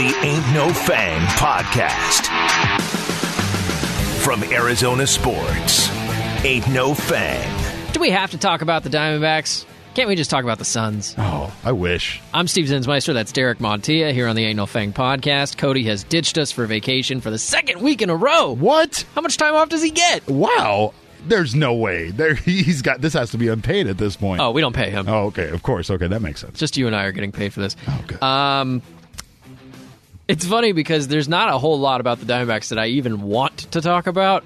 the Ain't No Fang podcast. From Arizona Sports, Ain't No Fang. Do we have to talk about the Diamondbacks? Can't we just talk about the Suns? Oh, I wish. I'm Steve Zinsmeister. That's Derek Montilla here on the Ain't No Fang podcast. Cody has ditched us for vacation for the second week in a row. What? How much time off does he get? Wow. There's no way. There he's got this has to be unpaid at this point. Oh, we don't pay him. Oh, okay. Of course. Okay, that makes sense. Just you and I are getting paid for this. Oh, good. Um, it's funny because there's not a whole lot about the Diamondbacks that I even want to talk about,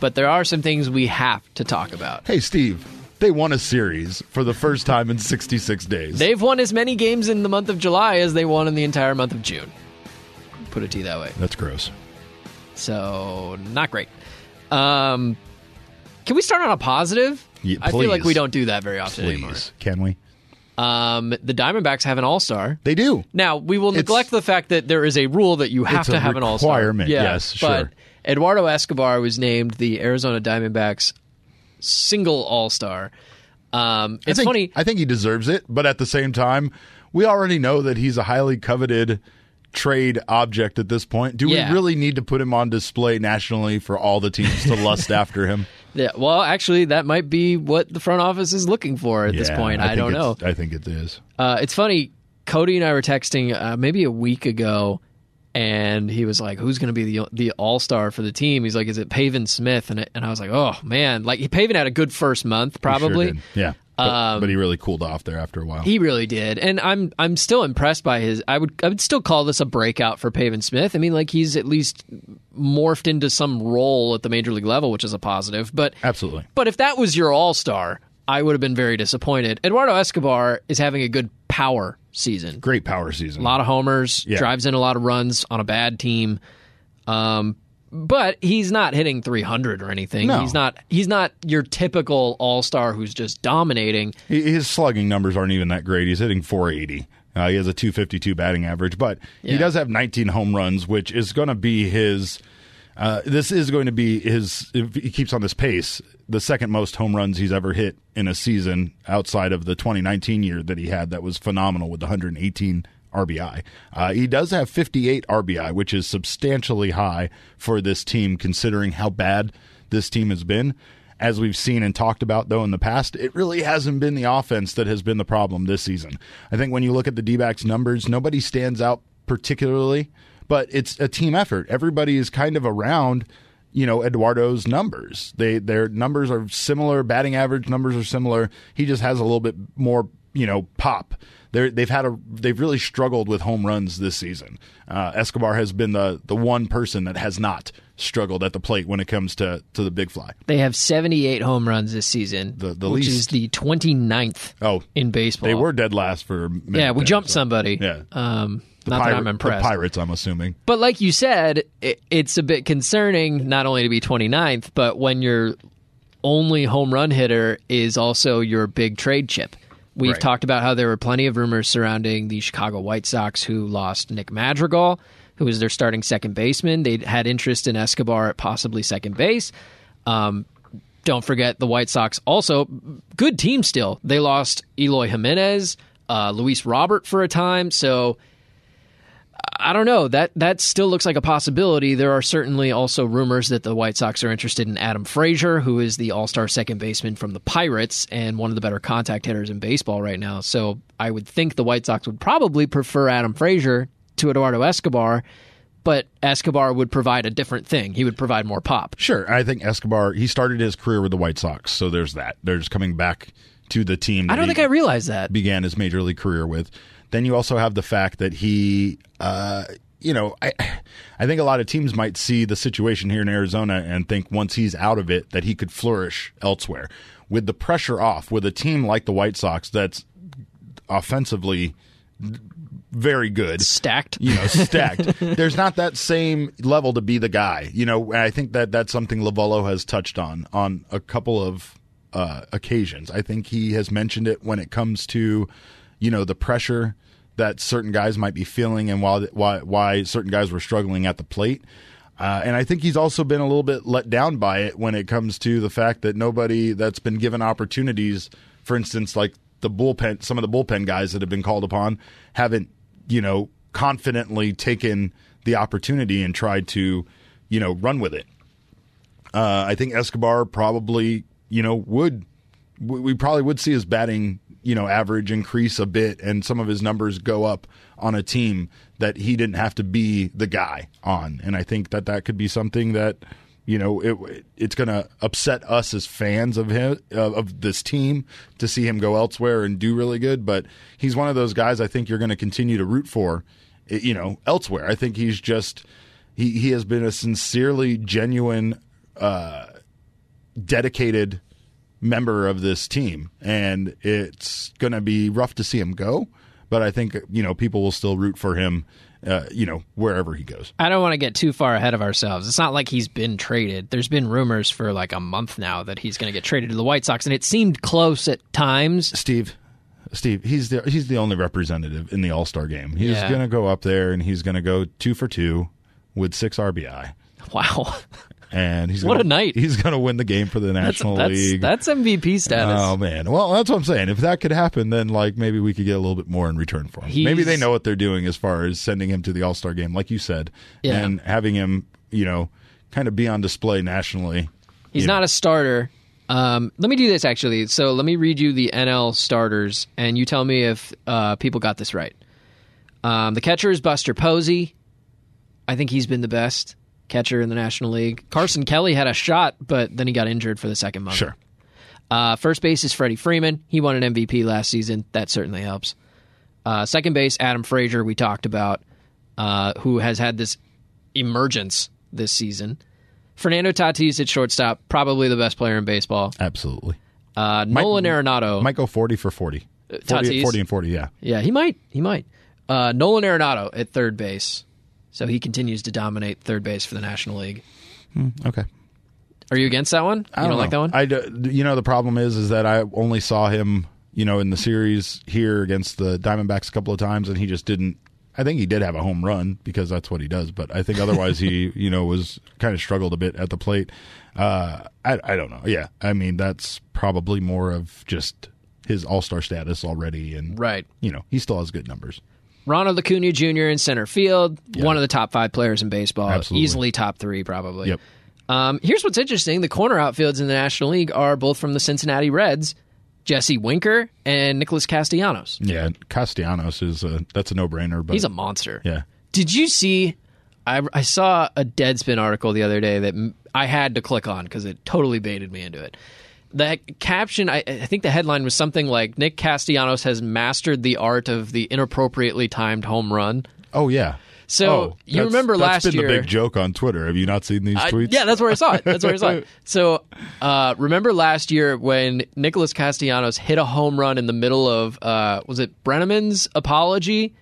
but there are some things we have to talk about. hey, Steve. They won a series for the first time in 66 days. They've won as many games in the month of July as they won in the entire month of June. Put it to you that way. That's gross. So not great. Um, can we start on a positive? Yeah, I feel like we don't do that very often anymore. Please, can we? Um, the Diamondbacks have an All Star. They do. Now we will It's- neglect the fact that there is a rule that you have to have an All Star. requirement, yes, but sure. Eduardo Escobar was named the Arizona Diamondbacks single All Star. Um, it's I think, funny. I think he deserves it, but at the same time, we already know that he's a highly coveted trade object at this point. Do Yeah. we really need to put him on display nationally for all the teams to lust after him? Yeah, well, actually, that might be what the front office is looking for at this point. I, think don't know. I think it is. Uh, it's funny. Cody and I were texting uh, maybe a week ago, and he was like, "Who's going to be the the All Star for the team?" He's like, "Is it Pavin Smith?" And it, and I was like, "Oh man!" Like he Pavin had a good first month, He sure probably. Yeah. But, Um, but he really cooled off there after a while. He really did, and I'm I'm still impressed by his. I would I would still call this a breakout for Pavin Smith. I mean, like he's at least morphed into some role at the major league level, which is a positive. But Absolutely. but if that was your All Star, I would have been very disappointed. Eduardo Escobar is having a good power season. Great power season. A lot of homers, Yeah. drives in a lot of runs on a bad team. Um, but he's not hitting 300 or anything. No. He's not. He's not your typical All Star who's just dominating. His slugging numbers aren't even that great. He's hitting 480. Uh, he has a 252 batting average, but Yeah. he does have 19 home runs, which is going to be his. Uh, this is going to be his. If he keeps on this pace, the second most home runs he's ever hit in a season outside of the 2019 year that he had. That was phenomenal with 118 RBI. Uh, he does have 58 RBI, which is substantially high for this team, considering how bad this team has been. As we've seen and talked about, though, in the past, it really hasn't been the offense that has been the problem this season. I think when you look at the D backs numbers, nobody stands out particularly, but it's a team effort. Everybody is kind of around. You know Eduardo's numbers. They their numbers are similar. Batting average numbers are similar. He just has a little bit more, you know, pop. They're, they've had a they've really struggled with home runs this season. Uh, Escobar has been the the one person that has not struggled at the plate when it comes to to the big fly. They have 78 home runs this season, The- the which is least. the 29th Oh, in baseball. they were dead last for. A minute Yeah, we jumped so. somebody. Yeah. Um, The not that I'm impressed. The Pirates, I'm assuming. But like you said, it, it's a bit concerning not only to be 29th, but when your only home run hitter is also your big trade chip. We've Right. talked about how there were plenty of rumors surrounding the Chicago White Sox who lost Nick Madrigal, who was their starting second baseman. They had interest in Escobar at possibly second base. Um, don't forget the White Sox also good team still. They lost Eloy Jimenez, uh, Luis Robert for a time, so I don't know. That that still looks like a possibility. There are certainly also rumors that the White Sox are interested in Adam Frazier, who is the All-Star second baseman from the Pirates and one of the better contact hitters in baseball right now. So I would think the White Sox would probably prefer Adam Frazier to Eduardo Escobar, but Escobar would provide a different thing. He would provide more pop. Sure, I think Escobar. He started his career with the White Sox, so there's that. They're just coming back to the team. I don't he think I realized that. began his major league career with. Then you also have the fact that he, uh, you know, I, I think a lot of teams might see the situation here in Arizona and think once he's out of it that he could flourish elsewhere. With the pressure off, with a team like the White Sox that's offensively very good, Stacked. you know, stacked. There's not that same level to be the guy. You know, and I think that that's something Lovullo has touched on on a couple of uh, occasions. I think he has mentioned it when it comes to, you know, the pressure that certain guys might be feeling and why why why certain guys were struggling at the plate. Uh, and I think he's also been a little bit let down by it when it comes to the fact that nobody that's been given opportunities, for instance, like the bullpen, some of the bullpen guys that have been called upon haven't, you know, confidently taken the opportunity and tried to, you know, run with it. Uh, I think Escobar probably, you know, would we we probably would see his batting, you know, average increase a bit and some of his numbers go up on a team that he didn't have to be the guy on. And I think that that could be something that, you know, it it's going to upset us as fans of him of, of this team to see him go elsewhere and do really good. But he's one of those guys I think you're going to continue to root for, eh, you know, elsewhere. I think he's just he he has been a sincerely genuine, uh, dedicated member of this team, and it's going to be rough to see him go. But I think you know people will still root for him, uh, you know, wherever he goes. I don't want to get too far ahead of ourselves. It's not like he's been traded. There's been rumors for like a month now that he's going to get traded to the White Sox, and it seemed close at times. Steve, Steve, he's the he's the only representative in the All Star game. He's Yeah. going to go up there and he's going to go two for two with six RBI, Wow, and he's What gonna, a night. He's going to win the game for the National that's, League. that's MVP status. Oh man! Well, that's what I'm saying. If that could happen, then like maybe we could get a little bit more in return for him. maybe they know what they're doing as far as sending him to the All Star game, like you said, Yeah. and having him, you know, kind of be on display nationally. He's not know. a starter. Um, let me do this actually. So let me read you the NL starters, and you tell me if uh, people got this right. Um, the catcher is Buster Posey. I think he's been the best catcher in the National League. Carson Kelly had a shot, but then he got injured for the second month. Sure. Uh, first base is Freddie Freeman. He won an MVP last season. That certainly helps. Uh, second base, Adam Frazier, we talked about, uh, who has had this emergence this season. Fernando Tatis at shortstop, probably the best player in baseball. Absolutely. Uh, Nolan Arenado. Might go 40 for 40. 40, Tatis? 40 and 40, yeah. yeah, he might. He might. Uh, Nolan Arenado at third base. So he continues to dominate third base for the National League. Okay. Are you against that one? I you don't like that one? I do, you know the problem is is that I only saw him, you know, in the series here against the Diamondbacks a couple of times and he just didn't I think he did have a home run because that's what he does, but I think otherwise he, you know, was kind of struggled a bit at the plate. Uh I I don't know. Yeah. I mean, that's probably more of just his all-star status already and right. you know, he still has good numbers. Ronald Acuna Jr. in center field, one of the top five players in baseball, Absolutely. easily top three, probably. Yep. Um, here's what's interesting: the corner outfields in the National League are both from the Cincinnati Reds, Jesse Winker and Nicholas Castellanos. Yeah, Castellanos is a that's a no-brainer, but He's a monster. yeah. Did you see? I, I saw a Deadspin article the other day that I had to click on because it totally baited me into it. The caption, I, I think the headline was something like Nick Castellanos has mastered the art of the inappropriately timed home run. Oh yeah. So, Oh, you that's- remember that's last been year- the big joke on Twitter. Have you not seen these I- tweets? yeah, that's where I saw it. That's where I saw it. So, uh, remember last year when Nicholas Castellanos hit a home run in the middle of uh, was it Brennaman's apology?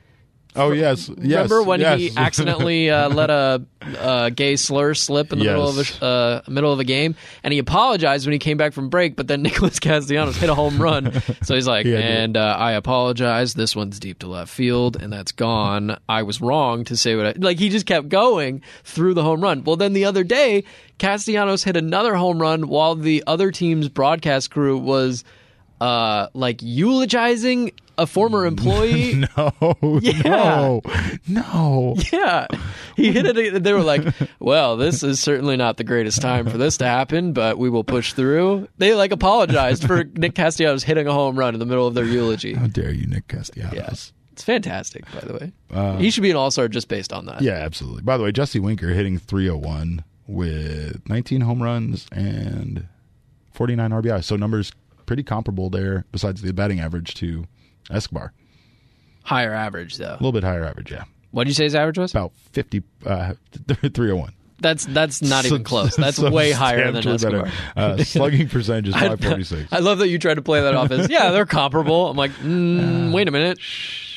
Oh yes, yes. Remember when he accidentally uh, let a, a gay slur slip in the middle of a uh, middle of a game, and he apologized when he came back from break. But then Nicholas Castellanos hit a home run, so he's like, to- "And uh, I apologize. This one's deep to left field, and that's gone. I was wrong to say what I like." He just kept going through the home run. Well, then the other day, Castellanos hit another home run while the other team's broadcast crew was. Uh, like eulogizing a former employee no, Yeah. no, no. Yeah, he hit it. They were like, "Well, this is certainly not the greatest time for this to happen, but we will push through." They like apologized for Nick Castellanos hitting a home run in the middle of their eulogy. How dare you, Nick Castellanos? Yes, it's fantastic. By the way, he should be an all star just based on that. Uh, Yeah, absolutely. By the way, Jesse Winker hitting 301 with 19 home runs and 49 RBI. So numbers pretty comparable there. Besides the batting average to Escobar, Higher average though. a little bit higher average. Yeah, What did you say his average was? about 50, uh, 301. That's that's not even close. That's way higher than Escobar. Uh, slugging percentage is 546. I love that you tried to play that off as yeah, they're comparable. I'm like, mm, wait a minute.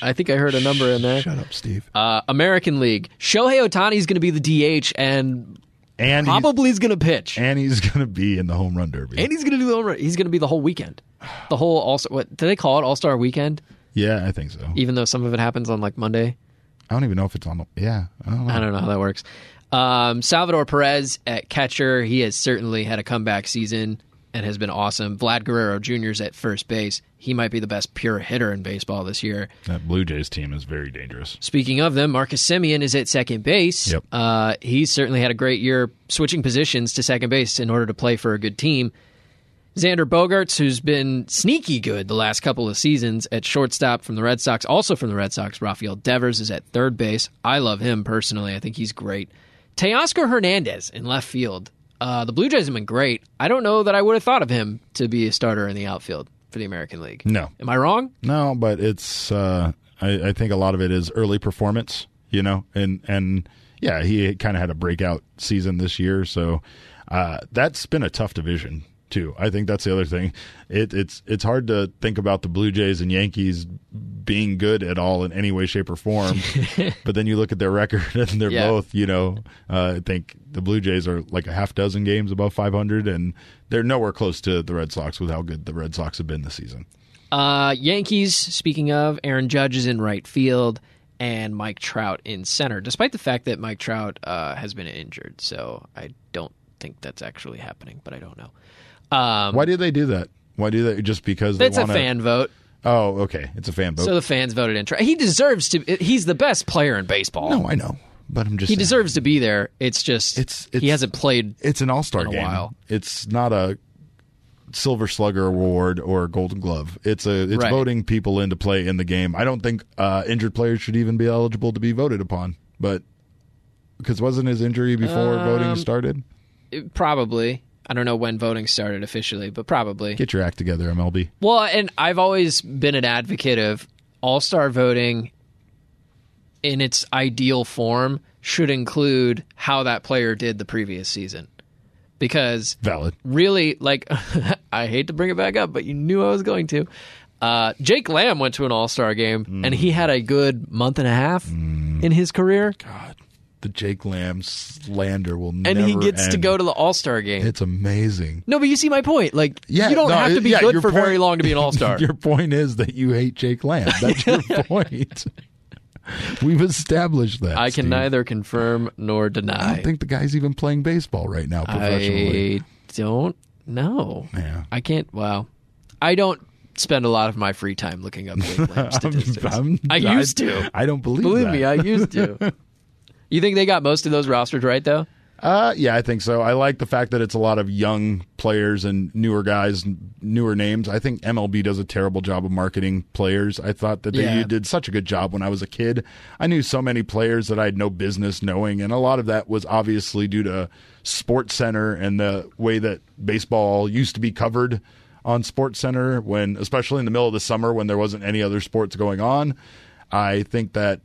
I think I heard a number in there. Shut up, Steve. Uh, American League. Shohei Ohtani is going to be the DH and and he's, probably is going to pitch. and he's going to be in the home run derby. And he's going to do the home run. He's going to be the whole weekend. The whole All. What do they call it? All Star Weekend. yeah, I think so. Even though some of it happens on like Monday. I don't even know if it's on. Yeah, I don't know. I don't know how that works. Um, Salvador Perez at catcher. He has certainly had a comeback season. And has been awesome. Vlad Guerrero Jr. is at first base. He might be the best pure hitter in baseball this year. That Blue Jays team is very dangerous. Speaking of them, Marcus Semien is at second base. Yep. Uh, he's certainly had a great year switching positions to second base in order to play for a good team. Xander Bogaerts, who's been sneaky good the last couple of seasons at shortstop from the Red Sox, also from the Red Sox, Rafael Devers is at third base. I love him personally. I think he's great. Teoscar Hernandez in left field. Uh, the Blue Jays have been great. I don't know that I would have thought of him to be a starter in the outfield for the American League. No, Am I wrong? no, but it's. Uh, I, I think a lot of it is early performance. You know, and and yeah, he kind of had a breakout season this year, so uh, that's been a tough division too. I think that's the other thing. It, it's it's hard to think about the Blue Jays and Yankees being good at all in any way, shape, or form. but then you look at their record, and they're Yeah. both. You know, uh, I think the Blue Jays are like a half dozen games above 500, and they're nowhere close to the Red Sox with how good the Red Sox have been this season. Uh, Yankees, speaking of, Aaron Judge is in right field and Mike Trout in center, despite the fact that Mike Trout uh, has been injured. So I don't think that's actually happening, but I don't know. Um, Why do they do that? Why do they just because they it's a wanna, fan vote. Oh, okay, it's a fan vote. So the fans voted in He deserves to. He's the best player in baseball. no, I know, but I'm just he saying. deserves to be there. It's just It's- he hasn't played. It's an All Star game. while. It's not a Silver Slugger Award or a Golden Glove. It's a it's Right. voting people in to play in the game. I don't think uh, injured players should even be eligible to be voted upon. But because wasn't his injury before Um, voting started? Probably. I don't know when voting started officially, but probably. Get your act together, MLB. Well, and I've always been an advocate of all star voting in its ideal form should include how that player did the previous season. Because Valid. really, like, I hate to bring it back up, but you knew I was going to. Uh, Jake Lamb went to an all star game and he had a good month and a half in his career. God, the Jake Lamb slander will And never And he gets to go to the all star game. It's amazing. no, but you see my point. Like, Yeah, you don't no, have to be yeah, good for very long to be an all star. Your point is that you hate Jake Lamb. That's your point. We've established that. I can Steve. neither confirm nor deny. I don't think the guy's even playing baseball right now professionally. I don't know. Yeah. I can't. Well, I don't spend a lot of my free time looking up Jake Lamb statistics. I'm- I used to. I don't believe. Believe that. me, I used to. You think they got most of those rosters right though? Uh, yeah, I think so. I like the fact that it's a lot of young players and newer guys, newer names. I think MLB does a terrible job of marketing players. I thought that they Yeah. did such a good job when I was a kid. I knew so many players that I had no business knowing, and a lot of that was obviously due to Sports Center and the way that baseball used to be covered on Sports Center when especially in the middle of the summer when there wasn't any other sports going on. I think that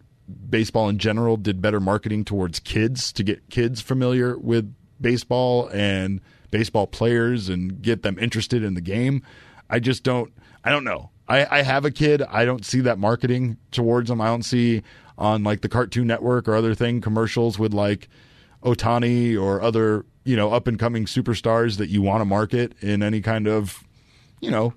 baseball in general did better marketing towards kids to get kids familiar with baseball and baseball players and get them interested in the game. I just don't I don't know. I, I have a kid. I don't see that marketing towards them. I don't see on like the Cartoon Network or other thing commercials with like Ohtani or other, you know, up and coming superstars that you want to market in any kind of, you know,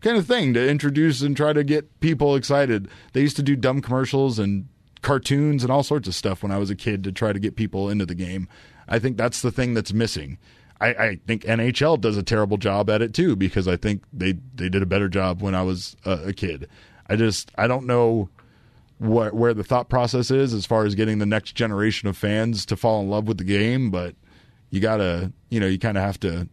kind of thing to introduce and try to get people excited. They used to do dumb commercials and cartoons and all sorts of stuff when I was a kid to try to get people into the game. I think that's the thing that's missing. I, I think NHL does a terrible job at it too because I think they they did a better job when I was a, a kid. I just I don't know where where the thought process is as far as getting the next generation of fans to fall in love with the game, but you gotta you know you kind of have to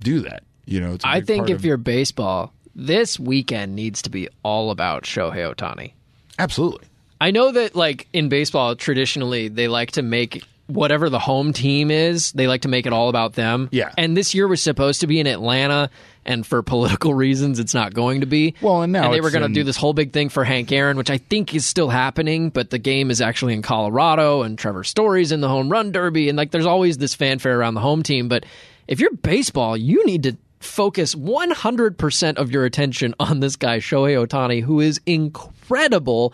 do that. You know, I think if of- you're baseball, this weekend needs to be all about Shohei Ohtani. absolutely I know that like in baseball traditionally they like to make whatever the home team is, they like to make it all about them. Yeah. And this year was supposed to be in Atlanta and for political reasons it's not going to be. Well, and now they were going to do this whole big thing for Hank Aaron, which I think is still happening, but the game is actually in Colorado and Trevor Story's in the home run derby and like there's always this fanfare around the home team, but if you're baseball, you need to focus 100% of your attention on this guy Shohei Ohtani who is incredible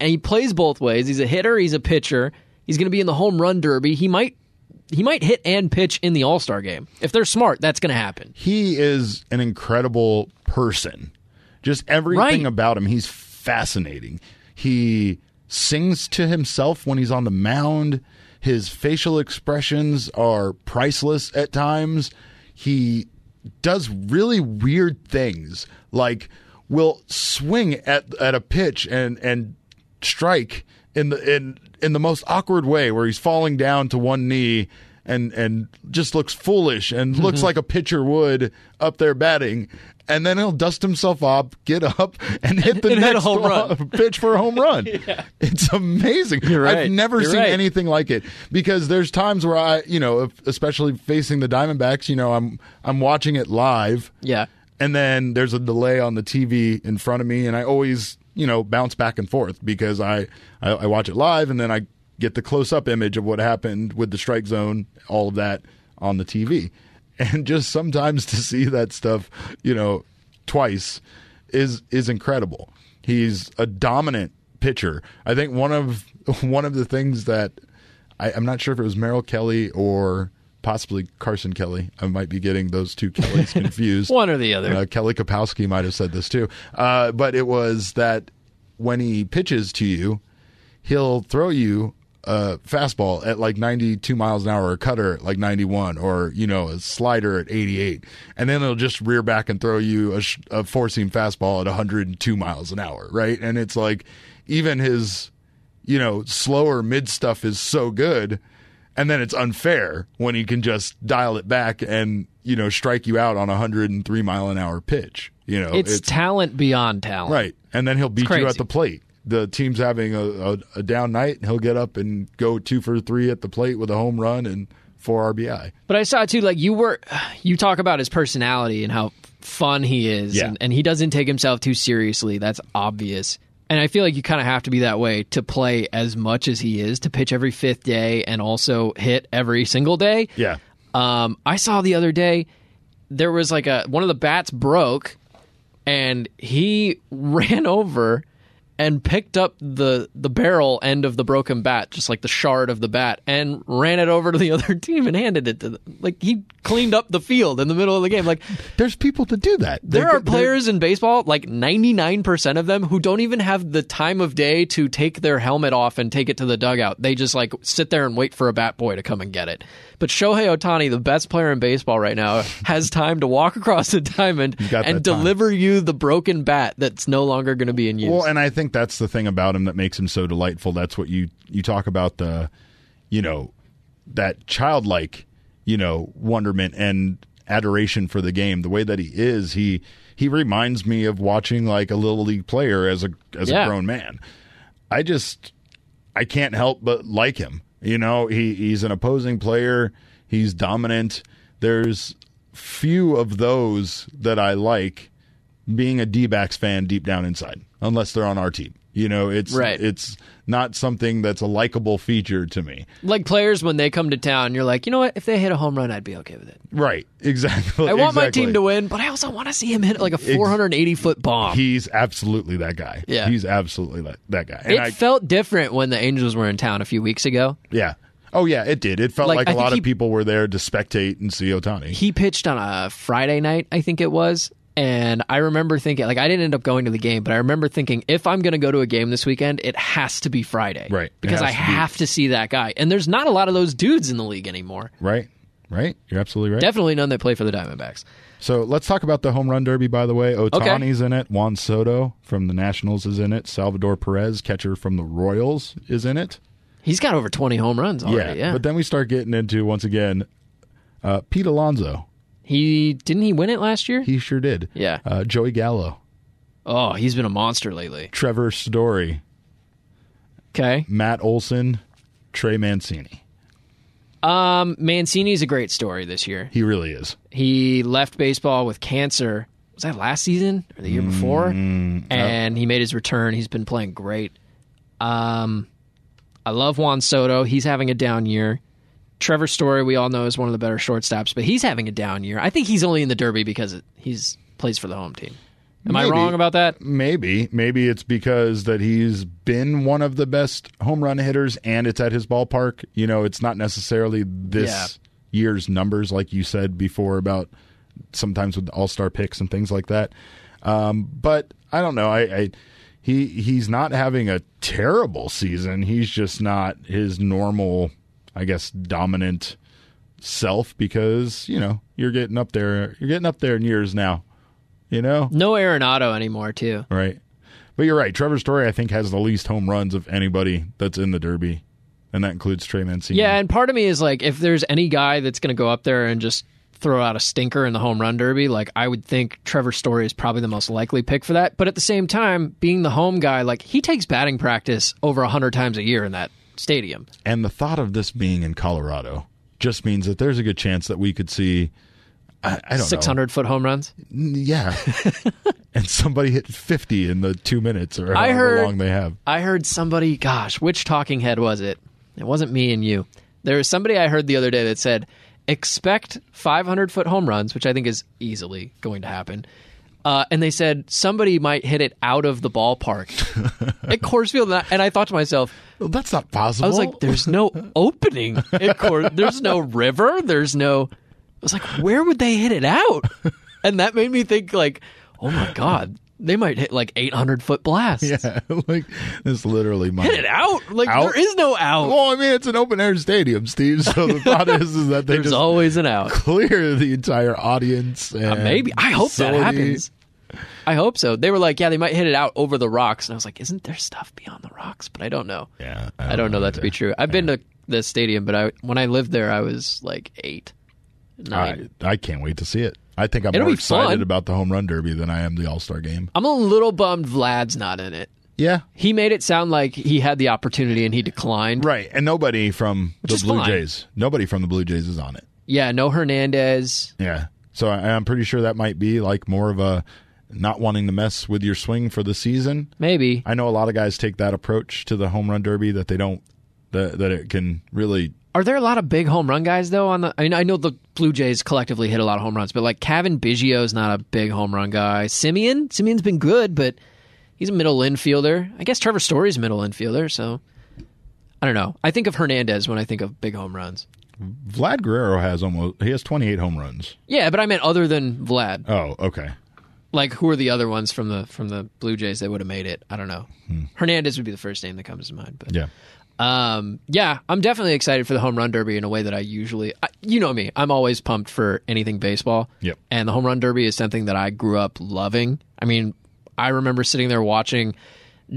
and he plays both ways. He's a hitter, he's a pitcher. He's going to be in the home run derby. He might he might hit and pitch in the All-Star game. If they're smart, that's going to happen. he is an incredible person. Just everything Right. about him, he's fascinating. He sings to himself when he's on the mound. His facial expressions are priceless at times. He does really weird things, like will swing at at a pitch and and strike in the in in the most awkward way, where he's falling down to one knee and and just looks foolish and mm-hmm. looks like a pitcher would up there batting. And then he'll dust himself up, get up, and hit the And hit next home run. pitch for a home run. It's amazing. Right. I've never You're seen right. anything like it because there's times where I, you know, especially facing the Diamondbacks, you know, I'm I'm watching it live, Yeah. and then there's a delay on the TV in front of me, and I always, you know, bounce back and forth because I I, I watch it live, and then I get the close up image of what happened with the strike zone, all of that on the TV, and just sometimes to see that stuff, you know, twice is is incredible. He's a dominant pitcher. I think one of one of the things that I, I'm not sure if it was Merrill Kelly or possibly Carson Kelly. I might be getting those two Kellys confused. One or the other. Uh, Kelly Kapowski might have said this too. Uh, but it was that when he pitches to you, he'll throw you a fastball at like 92 miles an hour, or a cutter at like 91, or, you know, a slider at 88. And then he'll just rear back and throw you a, a four seam fastball at 102 miles an hour, right? And it's like even his, you know, slower mid stuff is so good. And then it's unfair when he can just dial it back and, you know, strike you out on a 103 mile an hour pitch. You know, it's, talent beyond talent. Right. And then he'll beat you at the plate. The team's having a, a, a down night, and he'll get up and go two for three at the plate with a home run and four RBI. But I saw too, like you were, you talk about his personality and how fun he is, Yeah. and, and he doesn't take himself too seriously. That's obvious. And I feel like you kind of have to be that way to play as much as he is, to pitch every fifth day and also hit every single day. Yeah. Um, I saw the other day there was like a one of the bats broke, and he ran over and picked up the the barrel end of the broken bat, just like the shard of the bat, and ran it over to the other team and handed it to them. Like he cleaned up the field in the middle of the game. Like There's people to do that. there They- are they- players in baseball, like 99% of them, who don't even have the time of day to take their helmet off and take it to the dugout. They just like sit there and wait for a bat boy to come and get it. But Shohei Ohtani, the best player in baseball right now, has time to walk across the diamond and deliver you the broken bat that's no longer going to be in use. Well, and I think that's the thing about him that makes him so delightful. That's what you you talk about the, you know, that childlike, you know, wonderment and adoration for the game. The way that he is, he he reminds me of watching like a little league player as a as Yeah. a grown man. I just I can't help but like him. You know, he he's an opposing player. He's dominant. There's few of those that I like being a D-backs fan deep down inside, unless they're on our team. You know, it's Right. it's not something that's a likable feature to me. like players, when they come to town, you're like, you know what? If they hit a home run, I'd be okay with it. Right. Exactly. I want my team to win, but I also want to see him hit like a 480 foot bomb. He's absolutely that guy. Yeah. He's absolutely that, that guy. And it I, felt different when the Angels were in town a few weeks ago. yeah. Oh yeah, it did. It felt Like, like, a lot he- of people were there to spectate and see Ohtani. he pitched on a Friday night, I think it was. And I remember thinking, like, I didn't end up going to the game, but I remember thinking, if I'm going to go to a game this weekend, it has to be Friday. Right. Because I to have to see that guy. And there's not a lot of those dudes in the league anymore. right. Right. You're absolutely right. Definitely none that play for the Diamondbacks. So let's talk about the home run derby. By the way, Ohtani's in it. Juan Soto from the Nationals is in it. Salvador Perez, catcher from the Royals, is in it. He's got over 20 home runs already. Yeah. But then we start getting into once again uh, Pete Alonso. He didn't he win it last year? He sure did. Yeah. Uh, Joey Gallo, oh, he's been a monster lately. Trevor Story, Okay. Matt Olson, Trey Mancini. Um, Mancini's a great story this year. He really is. He left baseball with cancer. Was that last season or the year before? and he made his return. He's been playing great. Um, I love Juan Soto. He's having a down year. Trevor Story, we all know, is one of the better shortstops, but he's having a down year. I think he's only in the Derby because he's plays for the home team. Am I wrong about that? Maybe, maybe it's because that he's been one of the best home run hitters, and it's at his ballpark. You know, it's not necessarily this Yeah. year's numbers, like you said before about sometimes with all star picks and things like that. Um, but I don't know. I, I he he's not having a terrible season. He's just not his normal, I guess, dominant self because you know you're getting up there. You're getting up there in years now. You know, No Arenado anymore, too. right? But you're right. Trevor Story, I think, has the least home runs of anybody that's in the Derby, and that includes Trey Mancini. Yeah, and part of me is like, if there's any guy that's going to go up there and just throw out a stinker in the home run derby, like I would think Trevor Story is probably the most likely pick for that. But at the same time, being the home guy, like he takes batting practice over hundred times a year in that stadium. And the thought of this being in Colorado just means that there's a good chance that we could see. I, I don't Six know. hundred foot home runs. Yeah. and somebody hit 50 in the two minutes or however heard- long they have. I heard somebody, gosh, which talking head was it? It wasn't me and you. There was somebody I heard the other day that said, expect 500 foot home runs, which I think is easily going to happen. Uh, and they said somebody might hit it out of the ballpark at Coors Field. And I, and I thought to myself, Well, that's not possible. I was like, there's no opening at Coors. There's no river. There's no. I was like, where would they hit it out? And that made me think, like, oh my God, they might hit like 800 foot blasts. yeah, like this literally might. Hit it out. Like, Out? there is no out. Well, I mean, it's an open air stadium, Steve. So the thought is, is that they There's always an out. clear the entire audience. And Uh, maybe. I hope that happens. I hope so. They were like, yeah, they might hit it out over the rocks. And I was like, isn't there stuff beyond the rocks? But I don't know. Yeah, I don't know that to be true. I've been to the stadium, but I when I lived there, I was like eight, nine. I, I can't wait to see it. I think I'm It'll more excited fun. about the home run derby than I am the All Star game. I'm a little bummed Vlad's not in it. Yeah, He made it sound like he had the opportunity and he declined. right. And nobody from the Blue fine. Jays, nobody from the Blue Jays is on it. Yeah, no Hernandez. Yeah. So I, I'm pretty sure that might be like more of a not wanting to mess with your swing for the season. Maybe. I know a lot of guys take that approach to the home run derby that they don't that that it can really Are there a lot of big home run guys though? On the, I mean, I know the Blue Jays collectively hit a lot of home runs, but like Cavan Biggio's not a big home run guy. Semien, Semien's been good, but he's a middle infielder. I guess Trevor Story's a middle infielder, so I don't know. I think of Hernandez when I think of big home runs. Vlad Guerrero has almost he has 28 home runs. Yeah, but I meant other than Vlad. Oh, okay. Like who are the other ones from the from the Blue Jays that would have made it? I don't know. Hmm. Hernandez would be the first name that comes to mind, but Yeah. Um, yeah, I'm definitely excited for the home run derby in a way that I usually, I, you know me, I'm always pumped for anything baseball. Yep. And the home run derby is something that I grew up loving. I mean, I remember sitting there watching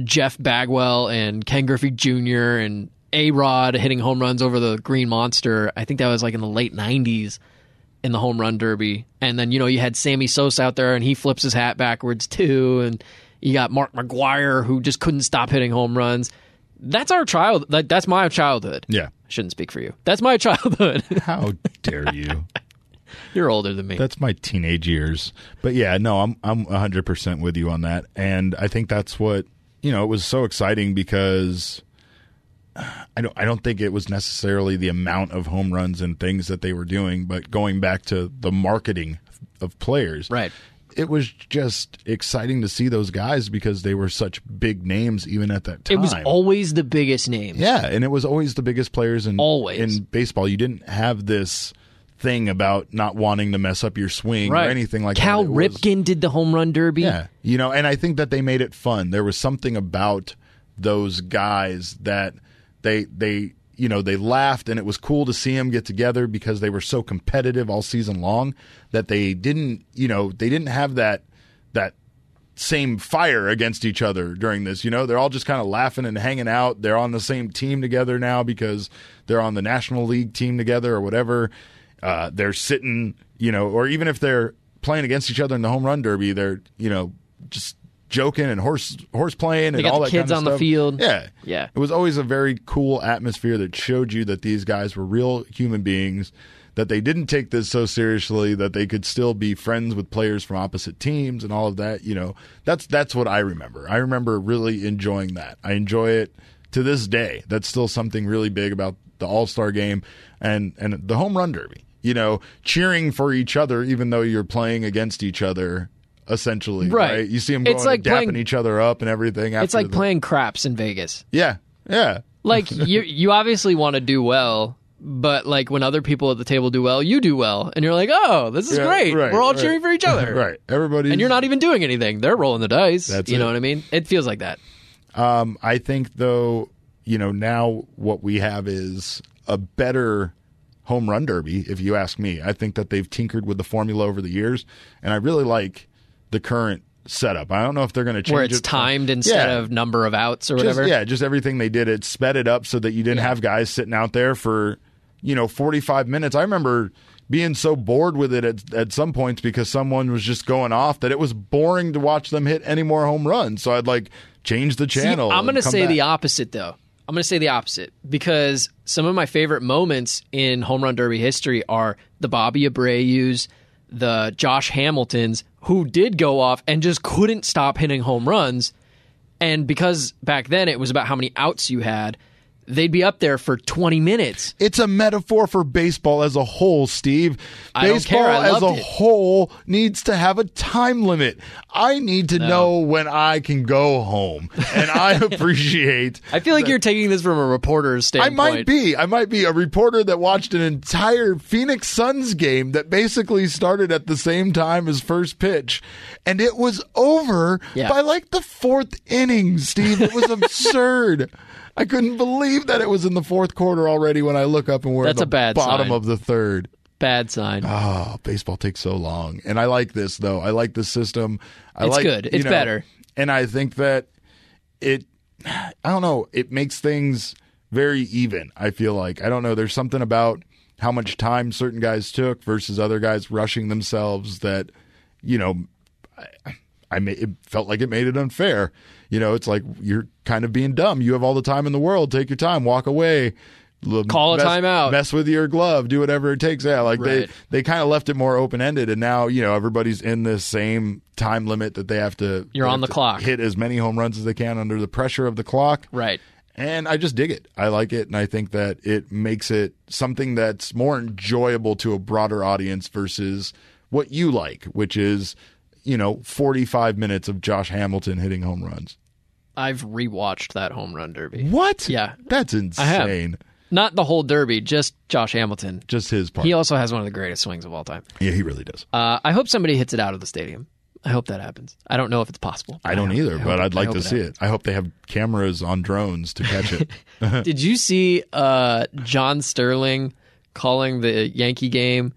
Jeff Bagwell and Ken Griffey Jr. and A Rod hitting home runs over the Green Monster. I think that was like in the late 90s in the home run derby. And then, you know, you had Sammy Sosa out there and he flips his hat backwards too. And you got Mark McGwire who just couldn't stop hitting home runs. That's our child. Like, that's my childhood. Yeah. I shouldn't speak for you. That's my childhood. How dare you? You're older than me. That's my teenage years. But yeah, no, I'm I'm 100% with you on that. And I think that's what, you know, it was so exciting because I don't I don't think it was necessarily the amount of home runs and things that they were doing, but going back to the marketing of players. Right. It was just exciting to see those guys because they were such big names even at that time. it was always the biggest name. Yeah, and it was always the biggest players in Always. in baseball. You didn't have this thing about not wanting to mess up your swing Right. or anything like Cal that. Was- Ripken did the home run derby. yeah, you know, and I think that they made it fun. There was something about those guys that they they you know they laughed and it was cool to see them get together because they were so competitive all season long that they didn't you know they didn't have that that same fire against each other during this. You know, they're all just kind of laughing and hanging out. They're on the same team together now because they're on the National League team together or whatever. Uh, they're sitting, you know, or even if they're playing against each other in the home run derby, they're, you know, just joking and horse horse playing and all the that kids kind of on the field. Yeah, Yeah. It was always a very cool atmosphere that showed you that these guys were real human beings. That they didn't take this so seriously that they could still be friends with players from opposite teams and all of that. You know, that's that's what I remember. I remember really enjoying that. I enjoy it to this day. That's still something really big about the All Star game and and the home run derby. You know, cheering for each other even though you're playing against each other. Essentially, Right. You see them It's going like and dapping playing- each other up and everything. It's like the- playing craps in Vegas. Yeah, yeah. Like you you obviously want to do well, but like when other people at the table do well, you do well. And you're like, "Oh, this is Yeah, great. right, We're all right. cheering for each other." right. Everybody. And you're not even doing anything. They're rolling the dice. That's you know what I mean? It feels like that. Um, I think though, you know, now what we have is a better home run derby, if you ask me. I think that they've tinkered with the formula over the years, and I really like the current setup. I don't know if they're going to change it. Where it's it. timed instead Yeah. of number of outs or Just- whatever. yeah, just everything they did. It sped it up so that you didn't Yeah. have guys sitting out there for, you know, 45 minutes. I remember being so bored with it at, at some points because someone was just going off that it was boring to watch them hit any more home runs. So I'd like change the See, channel. I'm going to say the opposite, though. I'm going to say the opposite because some of my favorite moments in home run derby history are the Bobby Abreu's, the Josh Hamiltons, who did go off and just couldn't stop hitting home runs. And because back then it was about how many outs you had, they'd be up there for 20 minutes. It's a metaphor for baseball as a whole, Steve. I don't baseball care. I as a it. whole needs to have a time limit. I need to know when I can go home. And I appreciate I feel like you're taking this from a reporter's standpoint. I might be. I might be a reporter that watched an entire Phoenix Suns game that basically started at the same time as first pitch, and it was over Yeah. by like the fourth inning. Steve, it was absurd. I couldn't believe that it was in the fourth quarter already. When I look up and we're That's at a the bad bottom sign. of the third. Bad sign. Oh, baseball takes so long, and I like this though. I like the system. I It's like, good. you It's know, better. and I think that it. I don't know. It makes things very even. I feel like I don't know. There's something about how much time certain guys took versus other guys rushing themselves that you know. I, I it felt like it made it unfair. You know, it's like you're kind of being dumb. You have all the time in the world. Take your time. Walk away. Call a mess- timeout. Mess with your glove. Do whatever it takes. Yeah, like Right. they they kind of left it more open ended, and now you know everybody's in the same time limit that they have to. You're on the clock. Hit as many home runs as they can under the pressure of the clock. right. And I just dig it. I like it, and I think that it makes it something that's more enjoyable to a broader audience versus what you like, which is you know 45 minutes of Josh Hamilton hitting home runs. I've rewatched that home run derby. What? Yeah. that's insane. Not the whole derby, just Josh Hamilton. Just his part. He also has one of the greatest swings of all time. yeah, he really does. Uh, I hope somebody hits it out of the stadium. I hope that happens. I don't know if it's possible. I don't hope- either, hope but I'd like to see happens. it. I hope they have cameras on drones to catch it. Did you see uh, John Sterling calling the Yankee game?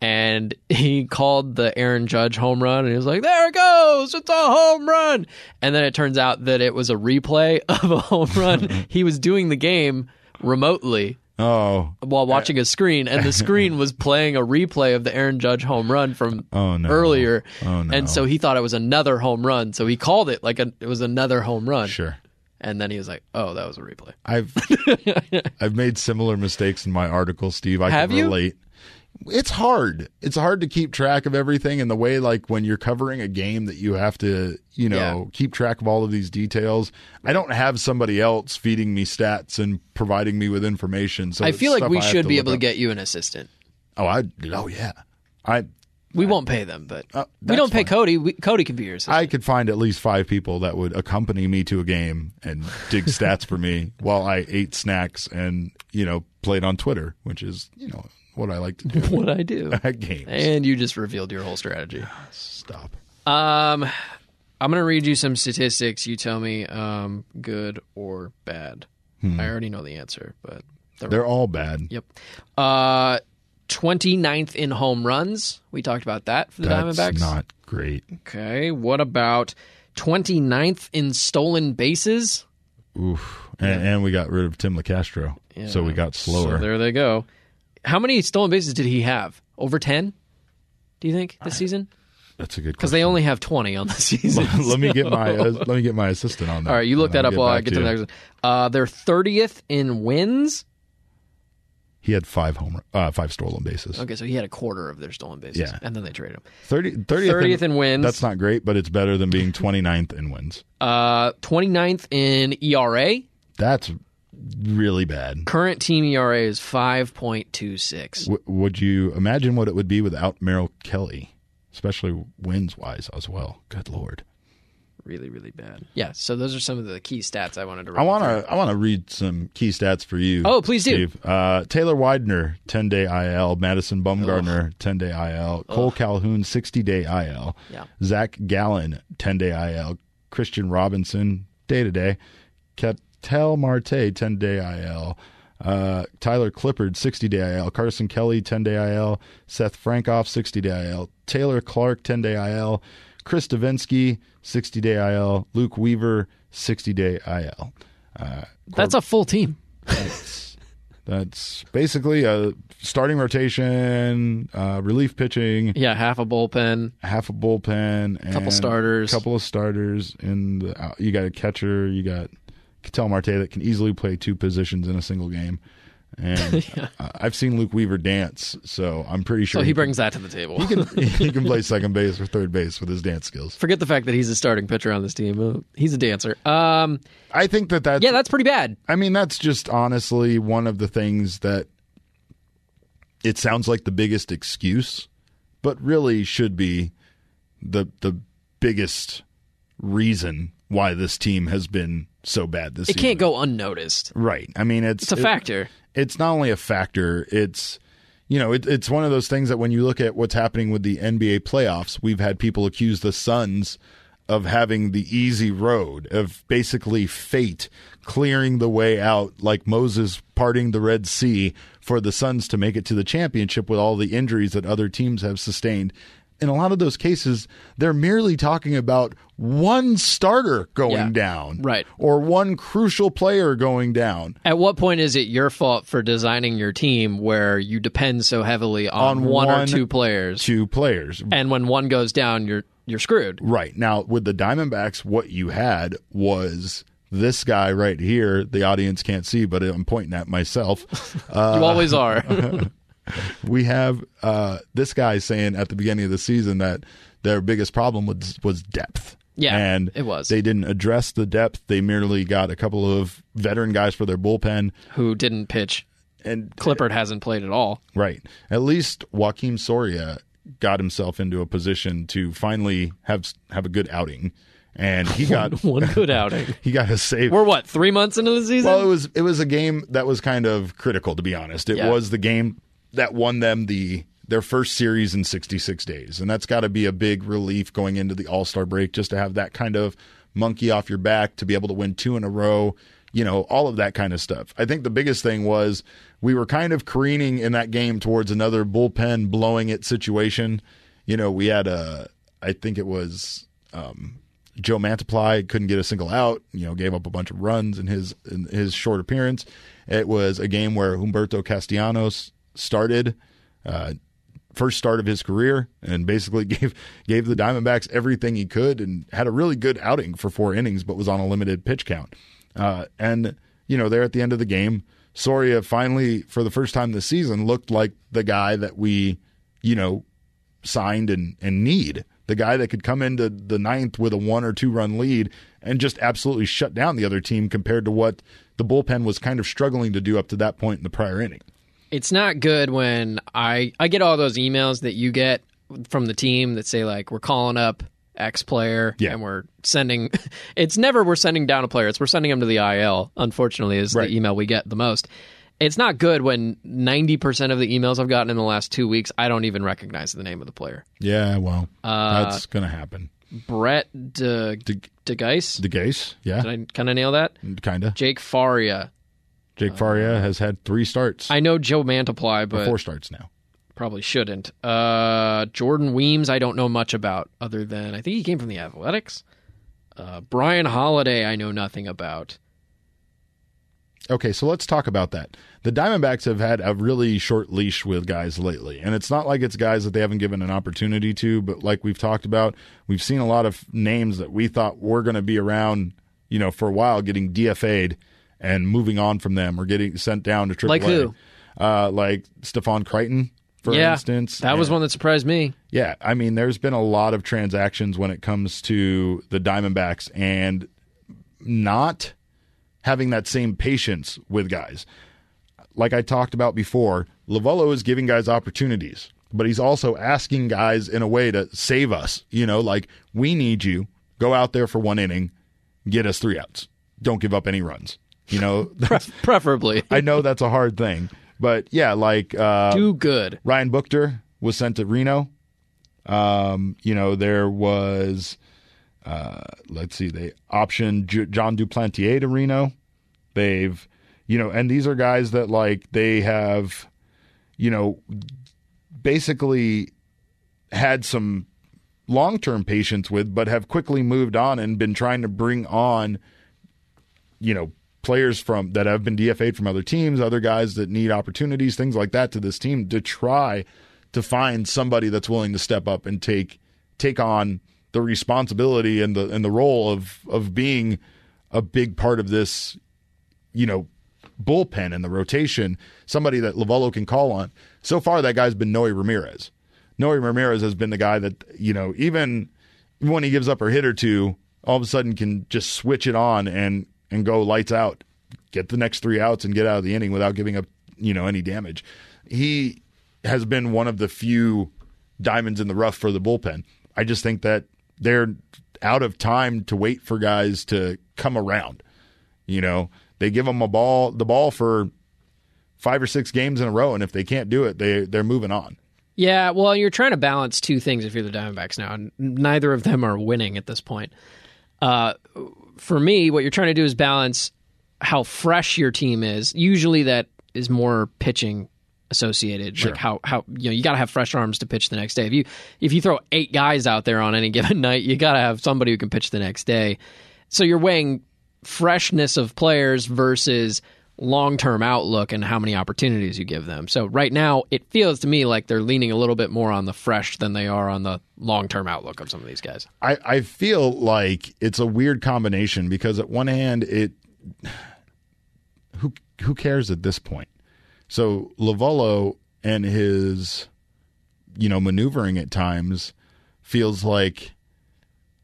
And he called the Aaron Judge home run, and he was like, "There it goes! It's a home run!" And then it turns out that it was a replay of a home run. he was doing the game remotely oh, while watching a screen, and the screen was playing a replay of the Aaron Judge home run from Oh, no. earlier. Oh, no. And so he thought it was another home run, so he called it like a, it was another home run. sure. And then he was like, "Oh, that was a replay." I've I've made similar mistakes in my article, Steve. I Have can you? It's hard. It's hard to keep track of everything in the way like when you're covering a game that you have to, you know, keep track of all of these details. I don't have somebody else feeding me stats and providing me with information. So I feel like we I should be able to get you an assistant. Oh, I oh yeah. I We won't pay them, but Uh, we don't pay fine. Cody. We, Cody can be your assistant. I could find at least five people that would accompany me to a game and dig stats for me while I ate snacks and, you know, played on Twitter, which is, you know, what I like to do what I do. at games. and you just revealed your whole strategy. Stop. Um, I'm gonna read you some statistics. You tell me, um, good or bad. I already know the answer, but they're, Hmm. They're all bad. yep. Uh, 29th in home runs. We talked about that for the That's Diamondbacks. not great. Okay. What about 29th in stolen bases? Oof. And, and we got rid of Tim Locastro. So we got slower. So there they go. How many stolen bases did he have? Over 10? Do you think this season? That's a good question. Because they only have 20 on the season. let me get my uh, let me get my assistant on that. All right, you look that I'll up while I get to the you. next. Uh, they're 30th in wins. He had five home uh, five stolen bases. Okay, so he had a quarter of their stolen bases. Yeah. And then they traded him. 30, 30th, 30th in wins. That's not great, but it's better than being 29th in wins. Uh, 29th in ERA. That's really bad. Current team ERA is 5.26. W- would you imagine what it would be without Merrill Kelly, especially wins wise as well? Good lord. Really, really bad. Yeah, so those are some of the key stats I wanted to I want to I want to read some key stats for you. Oh, please do. Uh, Taylor Widener, 10 day IL. Madison Bumgarner, 10 day IL. Cole Calhoun, 60 day IL. Yeah. Zach Gallen, 10 day IL. Christian Robinson, day to day. Ketel Marte, 10 day IL. Uh, Tyler Clippard, 60 day IL. Carson Kelly, 10 day IL. Seth Frankoff, 60 day IL. Taylor Clarke, 10 day IL. Chris Devenski, 60 day IL. Luke Weaver, 60 day IL. Uh, That's a full team. that's, that's basically a starting rotation, uh, relief pitching, Yeah, half a bullpen. half a bullpen, and Couple starters. A couple of starters. In the, uh, you got a catcher, you got Ketel Marte that can easily play two positions in a single game. And uh, I've seen Luke Weaver dance, so I'm pretty sure So he can- brings that to the table. he can he can play second base or third base with his dance skills. Forget the fact that he's a starting pitcher on this team. Uh, He's a dancer. Um, I think that that's yeah, that's pretty bad. I mean, that's just honestly one of the things that it sounds like the biggest excuse, but really should be the the biggest reason why this team has been so bad this It season. can't go unnoticed. right. I mean, it's It's a it- factor. it's not only a factor, it's you know, it, it's one of those things that when you look at what's happening with the NBA playoffs, we've had people accuse the Suns of having the easy road, of basically fate clearing the way out, like Moses parting the Red Sea for the Suns to make it to the championship with all the injuries that other teams have sustained. In a lot of those cases, they're merely talking about one starter going Yeah. down, Right. or one crucial player going down. At what point is it your fault for designing your team where you depend so heavily on, On one, one- or two players, Two players, and when one goes down, you're you're screwed? Right. Now, with the Diamondbacks, what you had was this guy right here. The audience can't see, but I'm pointing at myself. Uh, you always are. we have uh, this guy saying at the beginning of the season that their biggest problem was, was depth. Yeah, and it was. They didn't address the depth. They merely got a couple of veteran guys for their bullpen. Who didn't pitch? And Clippard hasn't played at all. Right. At least Joakim Soria got himself into a position to finally have have a good outing, and he got One good outing. he got a save. We're what three months into the season? Well, it was it was a game that was kind of critical, to be honest. It Yeah. was the game that won them the their first series in 66 days, and that's got to be a big relief going into the All Star break, just to have that kind of monkey off your back to be able to win two in a row. You know, all of that kind of stuff. I think the biggest thing was we were kind of careening in that game towards another bullpen blowing it situation. You know, we had a, I think it was um, Joe Mantiply couldn't get a single out. You know, gave up a bunch of runs in his in his short appearance. It was a game where Humberto Castellanos started, uh, first start of his career, and basically gave gave the Diamondbacks everything he could, and had a really good outing for four innings, but was on a limited pitch count. Uh, and you know, there at the end of the game, Soria finally, for the first time this season, looked like the guy that we, you know, signed and, and need. The guy that could come into the ninth with a one or two run lead and just absolutely shut down the other team compared to what the bullpen was kind of struggling to do up to that point in the prior inning. It's not good when I I get all those emails that you get from the team that say like we're calling up X player Yeah. and we're sending. It's never we're sending down a player. It's we're sending them to the IL. Unfortunately, is Right. the email we get the most. It's not good when ninety percent of the emails I've gotten in the last two weeks I don't even recognize the name of the player. Yeah, well, Uh, that's going to happen. Brett De De, DeGeis. Yeah, Did I kind of nail that? kind of. Jake Faria. Jake Faria has had three starts, I know Joe Mantiply, but four starts now. Probably shouldn't. Uh, Jordan Weems, I don't know much about other than I think he came from the Athletics. Uh, Bryan Holaday, I know nothing about. Okay, so let's talk about that. The Diamondbacks have had a really short leash with guys lately, and it's not like it's guys that they haven't given an opportunity to, but like we've talked about, we've seen a lot of names that we thought were going to be around, you know, for a while getting DFA'd and moving on from them or getting sent down to AAA. Like who? Uh, like Stefan Crichton, for yeah, instance. that was one that surprised me. yeah, I mean, there's been a lot of transactions when it comes to the Diamondbacks and not having that same patience with guys. Like I talked about before, Lovullo is giving guys opportunities, but he's also asking guys in a way to save us. You know, like, we need you. Go out there for one inning, get us three outs. Don't give up any runs. You know, Preferably, I know that's a hard thing, but yeah, like uh, do good. Ryan Buchter was sent to Reno. Um, you know, there was, uh, let's see, they optioned J- Jon Duplantier to Reno. They've, You know, and these are guys that like they have, you know, basically had some long term patience with, but have quickly moved on and been trying to bring on, you know, players from that have been DFA'd from other teams, other guys that need opportunities, things like that to this team to try to find somebody that's willing to step up and take take on the responsibility and the and the role of of being a big part of this, you know, bullpen and the rotation, somebody that Lovullo can call on. So far that guy's been Noe Ramirez. Noe Ramirez has been the guy that, you know, even when he gives up a hit or two, all of a sudden can just switch it on and and go lights out, get the next three outs and get out of the inning without giving up, you know, any damage. He has been one of the few diamonds in the rough for the bullpen. I just think that they're out of time to wait for guys to come around. You know, they give them a ball, the ball for five or six games in a row, and if they can't do it, they they're moving on. Yeah, well, you're trying to balance two things if you're the Diamondbacks now, and neither of them are winning at this point. Uh, for me, what you're trying to do is balance how fresh your team is. Usually, that is more pitching associated. Sure. Like how how you know you got to have fresh arms to pitch the next day. If you if you throw eight guys out there on any given night, you got to have somebody who can pitch the next day. So you're weighing freshness of players versus long term outlook and how many opportunities you give them. So right now, it feels to me like they're leaning a little bit more on the fresh than they are on the long term outlook of some of these guys. I, I feel like it's a weird combination because at one hand it who who cares at this point? So Lovullo and his you know maneuvering at times feels like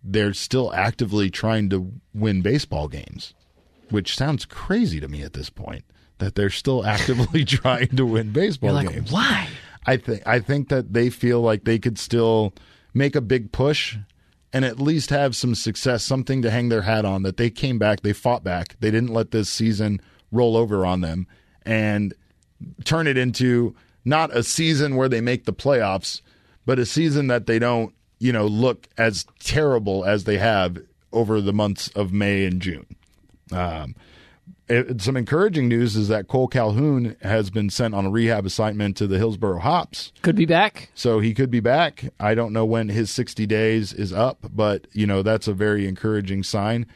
they're still actively trying to win baseball games, which sounds crazy to me at this point that they're still actively trying to win baseball like, games. why? I think I think that they feel like they could still make a big push and at least have some success, something to hang their hat on that they came back, they fought back. They didn't let this season roll over on them and turn it into not a season where they make the playoffs, but a season that they don't, you know, look as terrible as they have over the months of May and June. Um, it, some encouraging news is that Cole Calhoun has been sent on a rehab assignment to the Hillsboro Hops. Could be back. So he could be back. I don't know when his 60 days is up, but you know that's a very encouraging sign.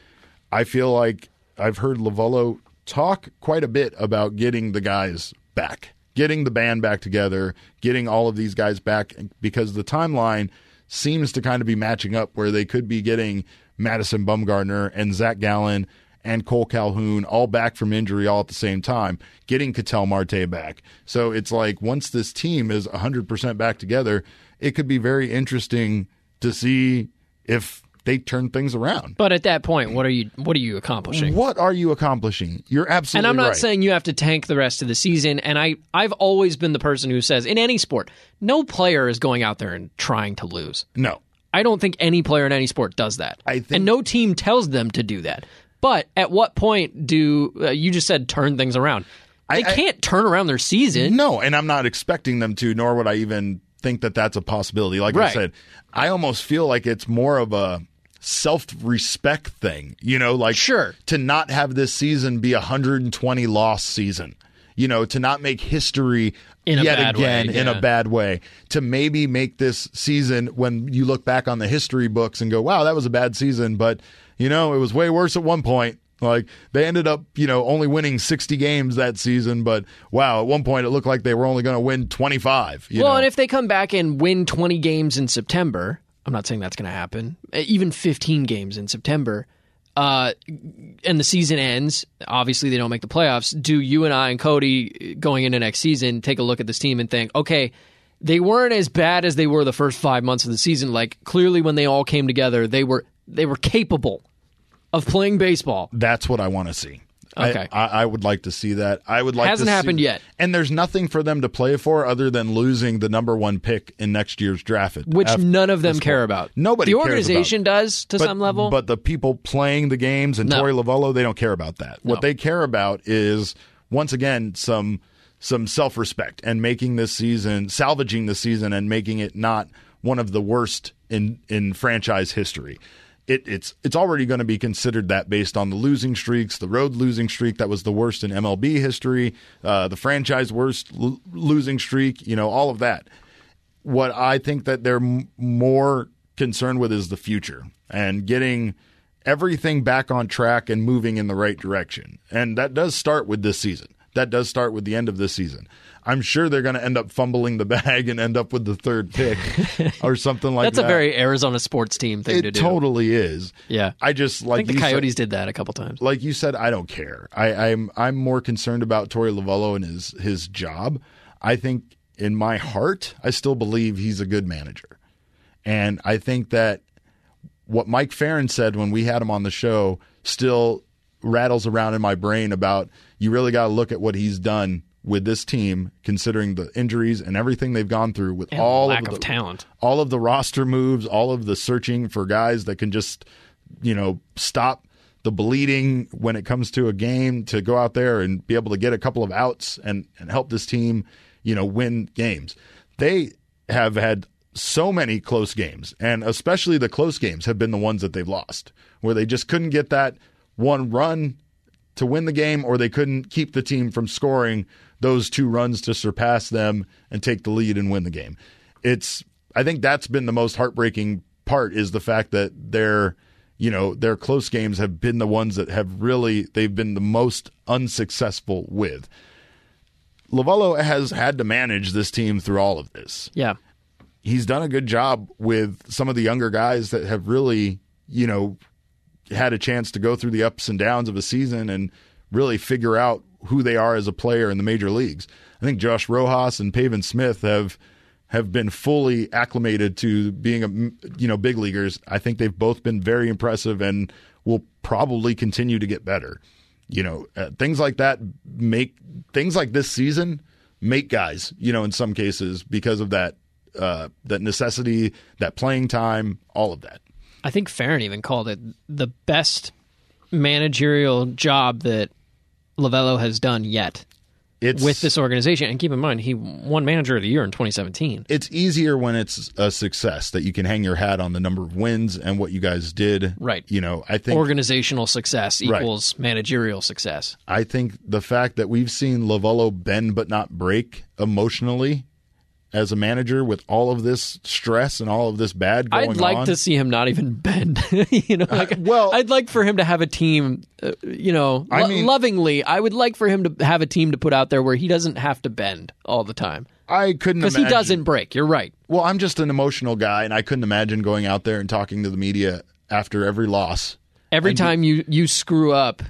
I feel like I've heard Lovullo talk quite a bit about getting the guys back, getting the band back together, getting all of these guys back because the timeline seems to kind of be matching up where they could be getting Madison Bumgarner and Zach Gallen and Cole Calhoun all back from injury all at the same time, getting Ketel Marte back. So it's like once this team is 100% back together, it could be very interesting to see if they turn things around. But at that point, what are you what are you accomplishing? What are you accomplishing? You're absolutely And I'm not right. saying you have to tank the rest of the season. And I, I've always been the person who says in any sport, no player is going out there and trying to lose. no. I don't think any player in any sport does that. I think- and no team tells them to do that. But at what point do uh, you just said turn things around? They I- I- can't turn around their season. No, and I'm not expecting them to, nor would I even think that that's a possibility. Like I said, I almost feel like it's more of a self respect thing, you know, like Sure. to not have this season be a 120 loss season, you know, to not make history yet bad way, again in a bad way, to maybe make this season when you look back on the history books and go, wow, that was a bad season, but, you know, it was way worse at one point. Like they ended up, you know, only winning 60 games that season, but wow, at one point it looked like they were only going to win 25. Well, know? and if they come back and win 20 games in September, I'm not saying that's going to happen. uh, Even 15 games in September, uh, and the season ends. Obviously, they don't make the playoffs. Do you and I and Cody uh, going into next season take a look at this team and think, okay, they weren't as bad as they were the first five months of the season. Like clearly, when they all came together, they were they were capable of playing baseball. That's what I want to see. I- Okay. I, I would like to see that. I would like Hasn't to see- happened yet. and there's nothing for them to play for other than losing the number one pick in next year's draft, Which none of them care about. Nobody, the organization does to But- some level. but the people playing the games and No. Torey Lovullo, they don't care about that. What they care about is once again some some self respect and making this season, salvaging the season, and making it not one of the worst in in franchise history. It, it's it's already going to be considered that based on the losing streaks, the road losing streak that was the worst in MLB history, uh, the franchise worst l- losing streak, you know, all of that. What I think that they're m- more concerned with is the future and getting everything back on track and moving in the right direction. And that does start with this season. That does start with the end of this season. I'm sure they're going to end up fumbling the bag and end up with the third pick or something like That's that. That's a very Arizona sports team thing to it do. totally is. Yeah. I just I like think the you said- Coyotes did that a couple times. like you said, I don't care. I, I'm I'm more concerned about Torey Lovullo and his his job. I think in my heart, I still believe he's a good manager, and I think that what Mike Ferrin said when we had him on the show still rattles around in my brain about you really got to look at what he's done with this team, considering the injuries and everything they've gone through with And all lack of, of the, talent. all of the roster moves, all of the searching for guys that can just, you know, stop the bleeding when it comes to a game to go out there and be able to get a couple of outs and, and help this team, you know, win games. They have had so many close games, and especially the close games have been the ones that they've lost, where they just couldn't get that one run to win the game, or they couldn't keep the team from scoring those two runs to surpass them and take the lead and win the game. It's I think that's been the most heartbreaking part is the fact that their you know their close games have been the ones that have really they've been the most unsuccessful with. Lovullo has had to manage this team through all of this Yeah. he's done a good job with some of the younger guys that have really, you know, had a chance to go through the ups and downs of a season and really figure out who they are as a player in the major leagues. I think Josh Rojas and Pavin Smith have have been fully acclimated to being a you know big leaguers. I think they've both been very impressive and will probably continue to get better. You know, uh, things like that make things like this season make guys, you know, in some cases because of that uh, that necessity, that playing time, all of that. I think Ferrin even called it the best managerial job that Lovullo has done yet It's with this organization. And keep in mind, he won Manager of the Year in 2017. It's easier when it's a success that you can hang your hat on the number of wins and what you guys did. Right. You know, I think Organizational success Right. equals managerial success. I think the fact that we've seen Lovullo bend but not break emotionally as a manager with all of this stress and all of this bad going on. I'd like on. to see him not even bend. you know, like well- I'd like for him to have a team. Uh, you know, I lo- mean- lovingly, I would like for him to have a team to put out there where he doesn't have to bend all the time I couldn't because he doesn't break. You're right. Well, I'm just an emotional guy, and I couldn't imagine going out there and talking to the media after every loss. Every time you you screw up,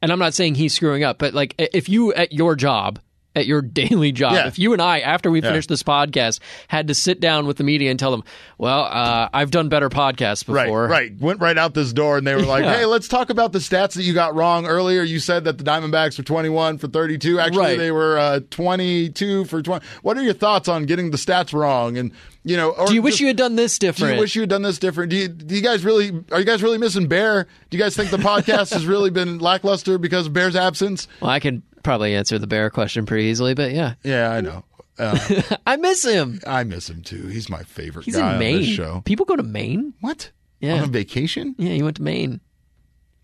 and I'm not saying he's screwing up, but like if you at your job, at your daily job, Yeah. if you and I, after we Yeah. finished this podcast, had to sit down with the media and tell them, well, uh, I've done better podcasts before. Right, right. Went right out this door, and they were like, Yeah. "Hey, let's talk about the stats that you got wrong earlier. You said that the Diamondbacks were 21 for 32. Actually, Right. they were uh, 22 for 20. What are your thoughts on getting the stats wrong? And you know, or Do you wish just- you had done this different? Do you wish you had done this different? Do you, do you guys really are you guys really missing Bear? Do you guys think the podcast has really been lackluster because of Bear's absence? well, I can probably answer the bear question pretty easily, but yeah, Yeah, I know. Uh, I miss him. I miss him too. He's my favorite He's guy in on this show. People go to Maine. What? Yeah. On a vacation? Yeah, he went to Maine.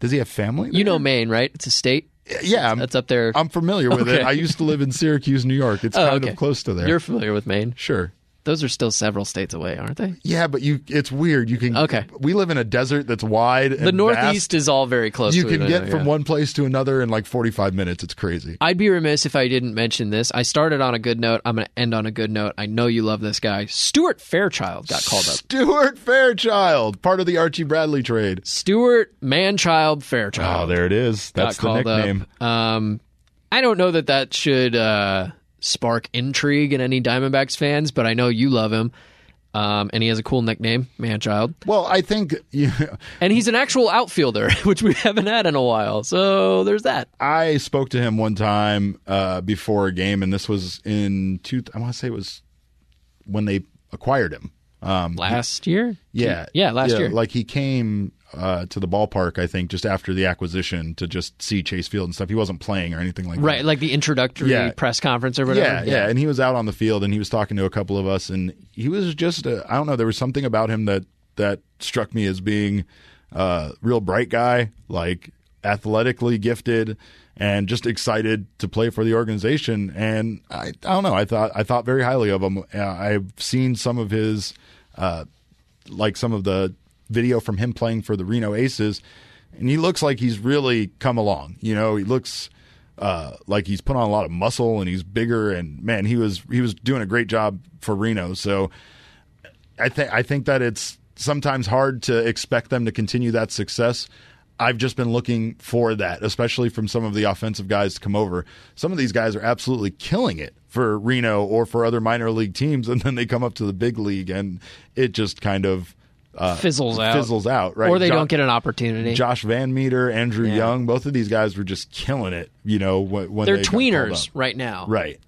Does he have family? You know? Maine, right? It's a state. Yeah, I'm, That's up there. I'm familiar with it. I used to live in Syracuse, New York. It's Oh, kind okay. of close to there. You're familiar with Maine. sure. Those are still several states away, aren't they? Yeah, but you it's weird. You can Okay. We live in a desert that's wide. The Northeast is all very close. You to can it, get yeah. from one place to another in like 45 minutes. It's crazy. I'd be remiss if I didn't mention this. I started on a good note. I'm going to end on a good note. I know you love this guy. Stuart Fairchild got called up. Stuart Fairchild, part of the Archie Bradley trade. Stuart Manchild Fairchild. Oh, there it is. got That's the called nickname. up. Um, I don't know that that should uh, spark intrigue in any Diamondbacks fans, but I know you love him. Um, and he has a cool nickname, Manchild. Well, I think you, And he's an actual outfielder, which we haven't had in a while. So there's that. I spoke to him one time uh, before a game, and this was in two. I want to say it was when they acquired him. Um, Last year? Yeah, Yeah, last year. Like he came uh, to the ballpark, I think, just after the acquisition to just see Chase Field and stuff. He wasn't playing or anything like Right, that. Right, like the introductory Yeah. press conference or whatever. Yeah, yeah, and he was out on the field and he was talking to a couple of us, and he was just I don't know. There was something about him that that struck me as being a real bright guy, like athletically gifted, and just excited to play for the organization. And I, I don't know. I thought I thought very highly of him. Uh, I've seen some of his, uh, like some of the video from him playing for the Reno Aces, and he looks like he's really come along. You know, he looks uh, like he's put on a lot of muscle and he's bigger. And man, he was he was doing a great job for Reno. So I think I think that it's sometimes hard to expect them to continue that success. I've just been looking for that, especially from some of the offensive guys to come over. Some of these guys are absolutely killing it for Reno or for other minor league teams, and then they come up to the big league, and it just kind of uh, fizzles out. Fizzles out, right? Or they Jo- don't get an opportunity. Josh VanMeter, Andrew Yeah. Young, both of these guys were just killing it. You know, when, when They're they tweeners right now. right?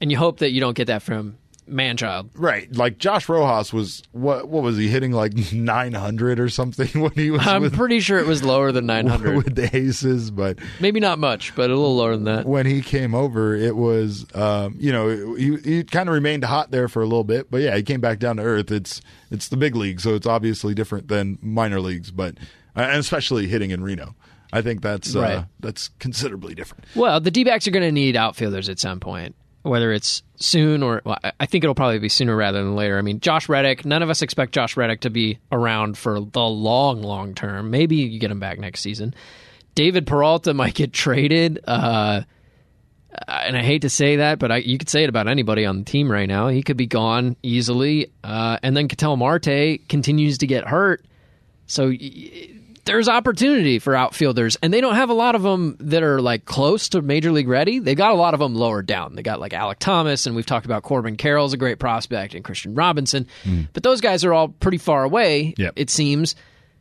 And you hope that you don't get that from Manchild. Right, like Josh Rojas was what? What was he hitting like nine hundred or something when he was I'm with, pretty sure it was lower than 900. with the Aces? But Maybe not much, but a little lower than that. when he came over, it was um, you know he he kind of remained hot there for a little bit, but yeah, he came back down to earth. It's it's the big league, so it's obviously different than minor leagues, but uh, and especially hitting in Reno. I think that's uh, Right. that's considerably different. Well, the D backs are going to need outfielders at some point, whether it's soon or well, I- think it'll probably be sooner rather than later. I mean, Josh Reddick, none of us expect Josh Reddick to be around for the long, long term. Maybe you get him back next season. David Peralta might get traded. Uh, and I hate to say that, but I, you could say it about anybody on the team right now. He could be gone easily. Uh, and then Ketel Marte continues to get hurt. So there's opportunity for outfielders, and they don't have a lot of them that are like close to major league ready. They've got a lot of them lower down. They got like Alec Thomas, and we've talked about Corbin Carroll's a great prospect, and Kristian Robinson. But those guys are all pretty far away, Yep. it seems.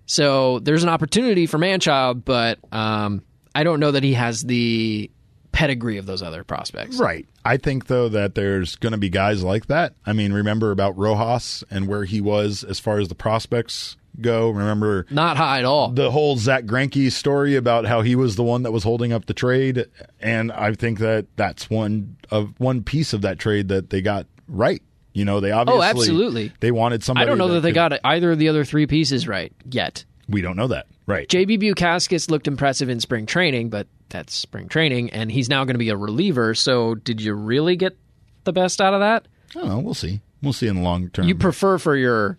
So there's an opportunity for Manchild, but um, I don't know that he has the pedigree of those other prospects. Right. I think though that there's going to be guys like that. I mean, remember about Rojas and where he was as far as the prospects go. Remember Not high at all. the whole Zack Greinke story about how he was the one that was holding up the trade, and I think that that's one of one piece of that trade that they got right. You know, they obviously Oh, absolutely. they wanted somebody. I don't know that, they could- got either of the other three pieces right yet. We don't know that, right? JB Bukauskas looked impressive in spring training, but that's spring training, and he's now going to be a reliever. So, did you really get the best out of that? I don't know. We'll see. We'll see in the long term. You prefer for your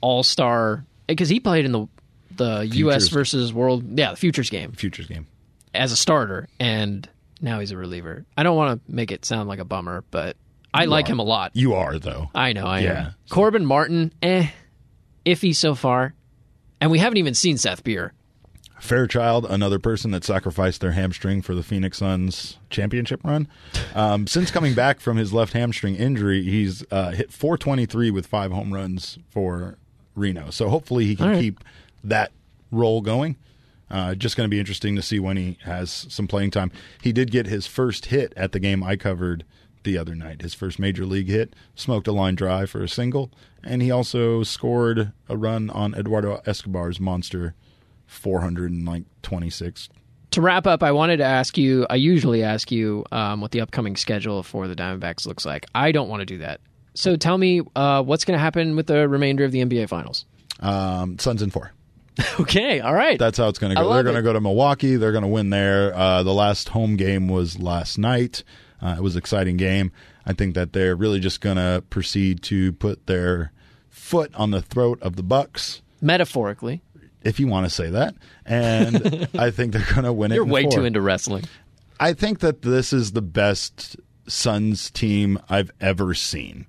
all star because he played in the the U.S. Versus World, yeah, the Futures game futures game. as a starter, and now he's a reliever. I don't want to make it sound like a bummer, but I like are. him a lot. You are though. I know, I Yeah. am. Corbin Martin, eh, iffy so far, and we haven't even seen Seth Beer. Fairchild, another person that sacrificed their hamstring for the Phoenix Suns championship run. Um, since coming back from his left hamstring injury, he's uh, hit 423 with five home runs for Reno. So hopefully he can right. keep that role going. Uh, just going to be interesting to see when he has some playing time. He did get his first hit at the game I covered the other night. His first major league hit, smoked a line drive for a single, and he also scored a run on Eduardo Escobar's monster 426. To wrap up, I wanted to ask you. I usually ask you um, what the upcoming schedule for the Diamondbacks looks like. I don't want to do that. So tell me uh, what's going to happen with the remainder of the NBA Finals. Um, Suns in four. Okay, all right. That's how it's going to go. They're going to go to Milwaukee. They're going to win there. Uh, the last home game was last night. Uh, it was an exciting game. I think that they're really just going to proceed to put their foot on the throat of the Bucks, Metaphorically, if you want to say that. And I think they're going to win it. you're way four. too into wrestling. I think that this is the best Suns team I've ever seen.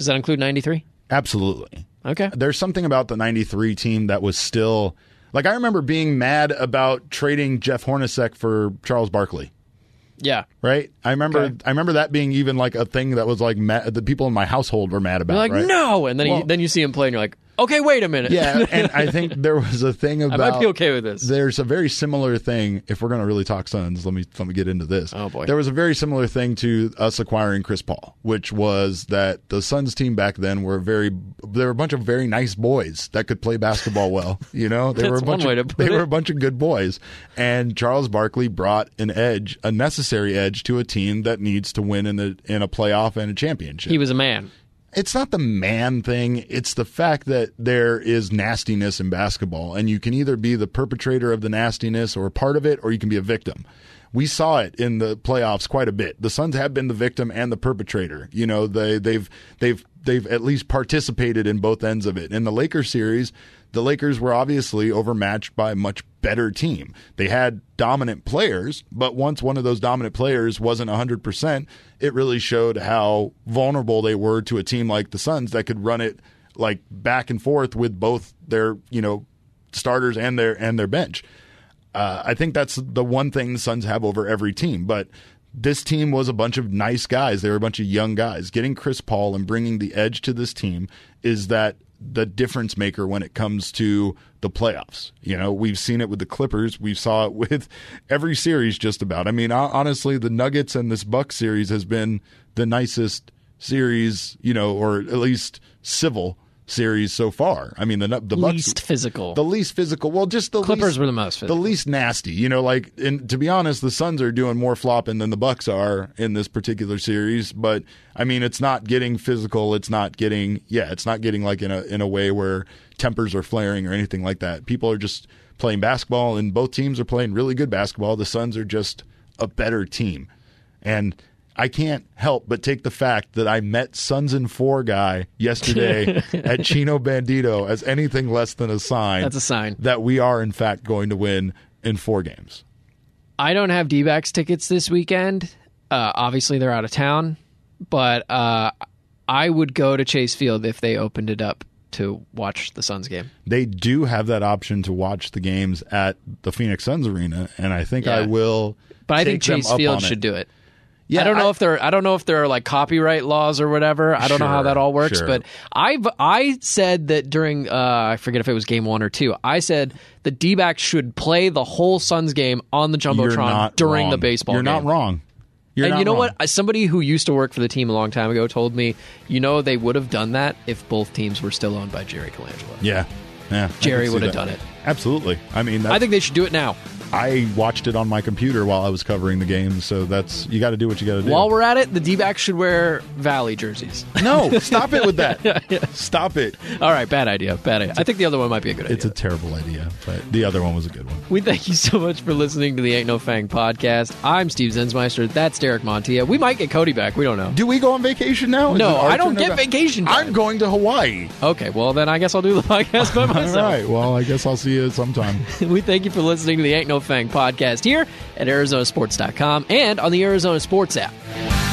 Does that include '93? Absolutely. Okay. There's something about the 93 team that was still like I remember being mad about trading Jeff Hornacek for Charles Barkley. Yeah. Right? I remember Okay. I remember that being even like a thing that was like ma- the people in my household were mad about, You're like right? no, and then Well- you, then you see him play, and you're like, okay, wait a minute. Yeah, and I think there was a thing about. I might be okay with this. There's a very similar thing. If we're going to really talk Suns, let me let me get into this. Oh, boy. there was a very similar thing to us acquiring Chris Paul, which was that the Suns team back then were very. They were a bunch of very nice boys that could play basketball well. You know, they were a bunch of they it. were a bunch of good boys, and Charles Barkley brought an edge, a necessary edge, to a team that needs to win in a in a playoff and a championship. he was a man. It's not the man thing. It's the fact that there is nastiness in basketball, and you can either be the perpetrator of the nastiness or part of it, or you can be a victim. We saw it in the playoffs quite a bit. The Suns have been the victim and the perpetrator. You know, they they've they've they've at least participated in both ends of it. In the Lakers series, the Lakers were obviously overmatched by a much better team. They had dominant players, but once one of those dominant players wasn't 100%, it really showed how vulnerable they were to a team like the Suns that could run it like back and forth with both their, you know, starters and their and their bench. Uh, I think that's the one thing the Suns have over every team, but this team was a bunch of nice guys. They were a bunch of young guys. Getting Chris Paul and bringing the edge to this team is that the difference maker when it comes to the playoffs. You know, we've seen it with the Clippers. We saw it with every series just about. I mean, honestly, the Nuggets and this Buck series has been the nicest series, you know, or at least civil series so far. I mean, the the Bucks, least physical, the least physical. Well, just the Clippers least, were the most physical. the least nasty. You know, like and to be honest, the Suns are doing more flopping than the Bucks are in this particular series. But I mean, it's not getting physical. It's not getting yeah, it's not getting like in a in a way where tempers are flaring or anything like that. People are just playing basketball, and both teams are playing really good basketball. The Suns are just a better team, and I can't help but take the fact that I met Suns and Four guy yesterday at Chino Bandito as anything less than a sign. That's a sign. that we are in fact going to win in four games. I don't have D tickets this weekend. Uh, obviously, they're out of town, but uh, I would go to Chase Field if they opened it up to watch the Suns game. They do have that option to watch the games at the Phoenix Suns arena, and I think I will. But I think Chase Field should do it. Yeah, I don't know I- if there. I don't know if there are like copyright laws or whatever. I don't know how that all works. sure. But I've I said that during uh, I forget if it was game one or two. I said the D backs should play the whole Suns game on the jumbotron during wrong. the baseball. You're not wrong. You're and not you know wrong. what? Somebody who used to work for the team a long time ago told me, you know, they would have done that if both teams were still owned by Jerry Colangelo. Yeah, yeah. Jerry would have done it. Absolutely. I mean, I think they should do it now. I watched it on my computer while I was covering the game, so that's you got to do what you got to do. While we're at it, the D backs should wear Valley jerseys. no, stop it with that. Stop it. All right, bad idea. Bad idea. I think the other one might be a good idea. It's a terrible idea, but the other one was a good one. We thank you so much for listening to the Ain't No Fang podcast. I'm Steve Zensmeister. That's Derek Montilla. We might get Cody back. We don't know. Do we go on vacation now? Is No, I don't get vacation time. I'm going to Hawaii. Okay, well, then I guess I'll do the podcast by myself. right. Well, I guess I'll see you sometime. We thank you for listening to the Ain't No Fang podcast here at ArizonaSports.com and on the Arizona Sports app.